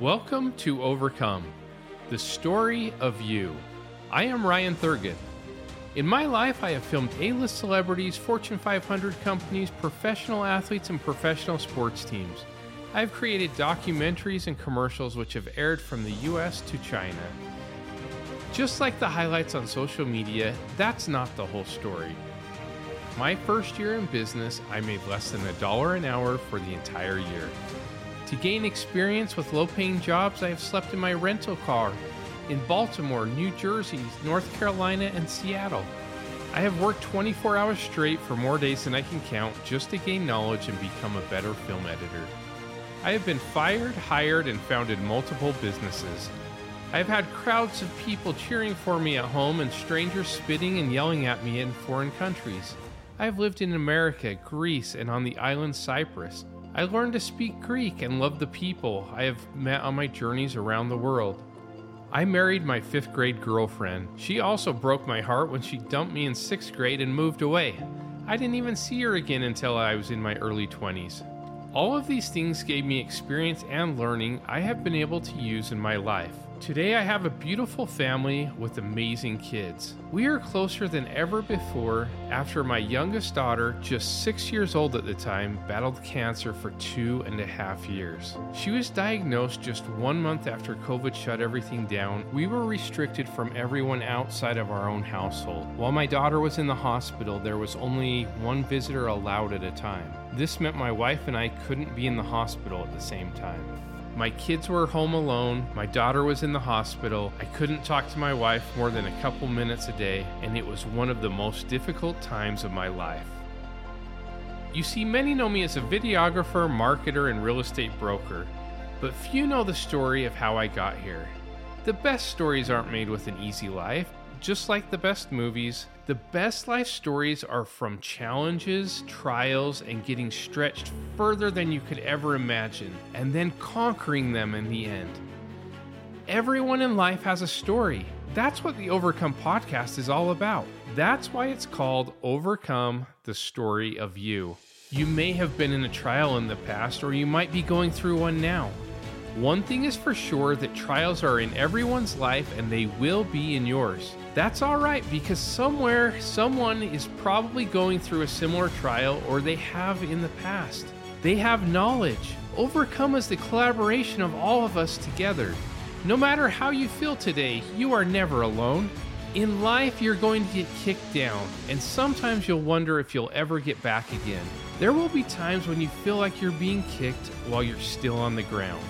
Welcome to Overcome, the story of you. I am Ryan Thurgood. In my life, I have filmed A list celebrities, Fortune 500 companies, professional athletes, and professional sports teams. I have created documentaries and commercials which have aired from the US to China. Just like the highlights on social media, that's not the whole story. My first year in business, I made less than a dollar an hour for the entire year. To gain experience with low paying jobs, I have slept in my rental car in Baltimore, New Jersey, North Carolina, and Seattle. I have worked 24 hours straight for more days than I can count just to gain knowledge and become a better film editor. I have been fired, hired, and founded multiple businesses. I have had crowds of people cheering for me at home and strangers spitting and yelling at me in foreign countries. I have lived in America, Greece, and on the island Cyprus. I learned to speak Greek and love the people I have met on my journeys around the world. I married my fifth grade girlfriend. She also broke my heart when she dumped me in sixth grade and moved away. I didn't even see her again until I was in my early 20s. All of these things gave me experience and learning I have been able to use in my life. Today, I have a beautiful family with amazing kids. We are closer than ever before after my youngest daughter, just six years old at the time, battled cancer for two and a half years. She was diagnosed just one month after COVID shut everything down. We were restricted from everyone outside of our own household. While my daughter was in the hospital, there was only one visitor allowed at a time. This meant my wife and I couldn't be in the hospital at the same time. My kids were home alone. My daughter was in the hospital. I couldn't talk to my wife more than a couple minutes a day, and it was one of the most difficult times of my life. You see, many know me as a videographer, marketer, and real estate broker, but few know the story of how I got here. The best stories aren't made with an easy life. Just like the best movies, the best life stories are from challenges, trials, and getting stretched further than you could ever imagine, and then conquering them in the end. Everyone in life has a story. That's what the Overcome podcast is all about. That's why it's called Overcome the Story of You. You may have been in a trial in the past, or you might be going through one now. One thing is for sure that trials are in everyone's life and they will be in yours. That's all right because somewhere someone is probably going through a similar trial or they have in the past. They have knowledge. Overcome is the collaboration of all of us together. No matter how you feel today, you are never alone. In life, you're going to get kicked down, and sometimes you'll wonder if you'll ever get back again. There will be times when you feel like you're being kicked while you're still on the ground.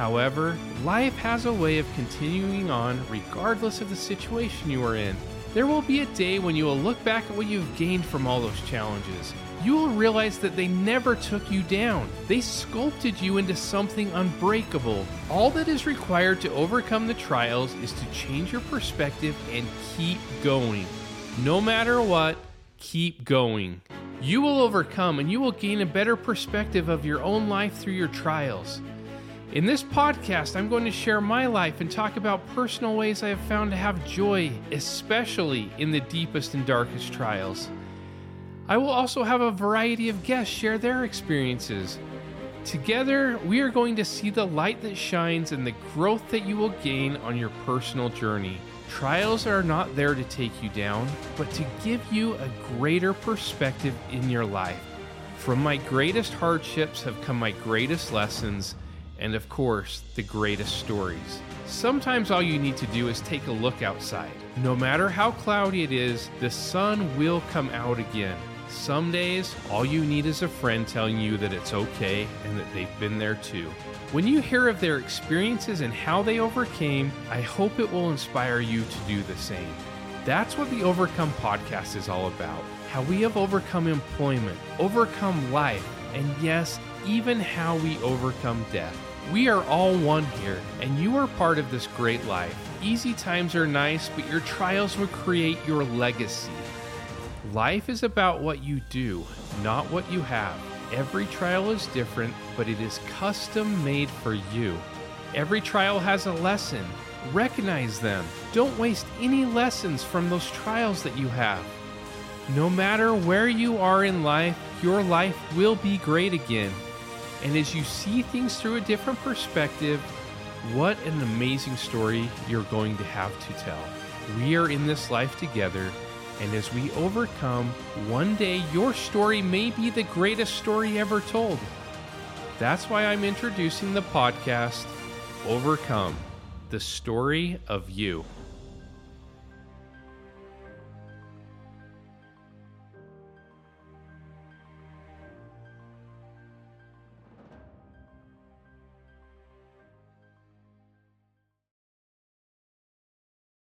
However, life has a way of continuing on regardless of the situation you are in. There will be a day when you will look back at what you've gained from all those challenges. You will realize that they never took you down. They sculpted you into something unbreakable. All that is required to overcome the trials is to change your perspective and keep going. No matter what, keep going. You will overcome and you will gain a better perspective of your own life through your trials. In this podcast, I'm going to share my life and talk about personal ways I have found to have joy, especially in the deepest and darkest trials. I will also have a variety of guests share their experiences. Together, we are going to see the light that shines and the growth that you will gain on your personal journey. Trials are not there to take you down, but to give you a greater perspective in your life. From my greatest hardships have come my greatest lessons and of course, the greatest stories. Sometimes all you need to do is take a look outside. No matter how cloudy it is, the sun will come out again. Some days, all you need is a friend telling you that it's okay and that they've been there too. When you hear of their experiences and how they overcame, I hope it will inspire you to do the same. That's what the Overcome podcast is all about. How we have overcome employment, overcome life, and yes, even how we overcome death. We are all one here, and you are part of this great life. Easy times are nice, but your trials will create your legacy. Life is about what you do, not what you have. Every trial is different, but it is custom made for you. Every trial has a lesson. Recognize them. Don't waste any lessons from those trials that you have. No matter where you are in life, your life will be great again. And as you see things through a different perspective, What an amazing story you're going to have to tell. We are in this life together, and as we overcome, one day your story may be the greatest story ever told. That's why I'm introducing the podcast Overcome the story of you.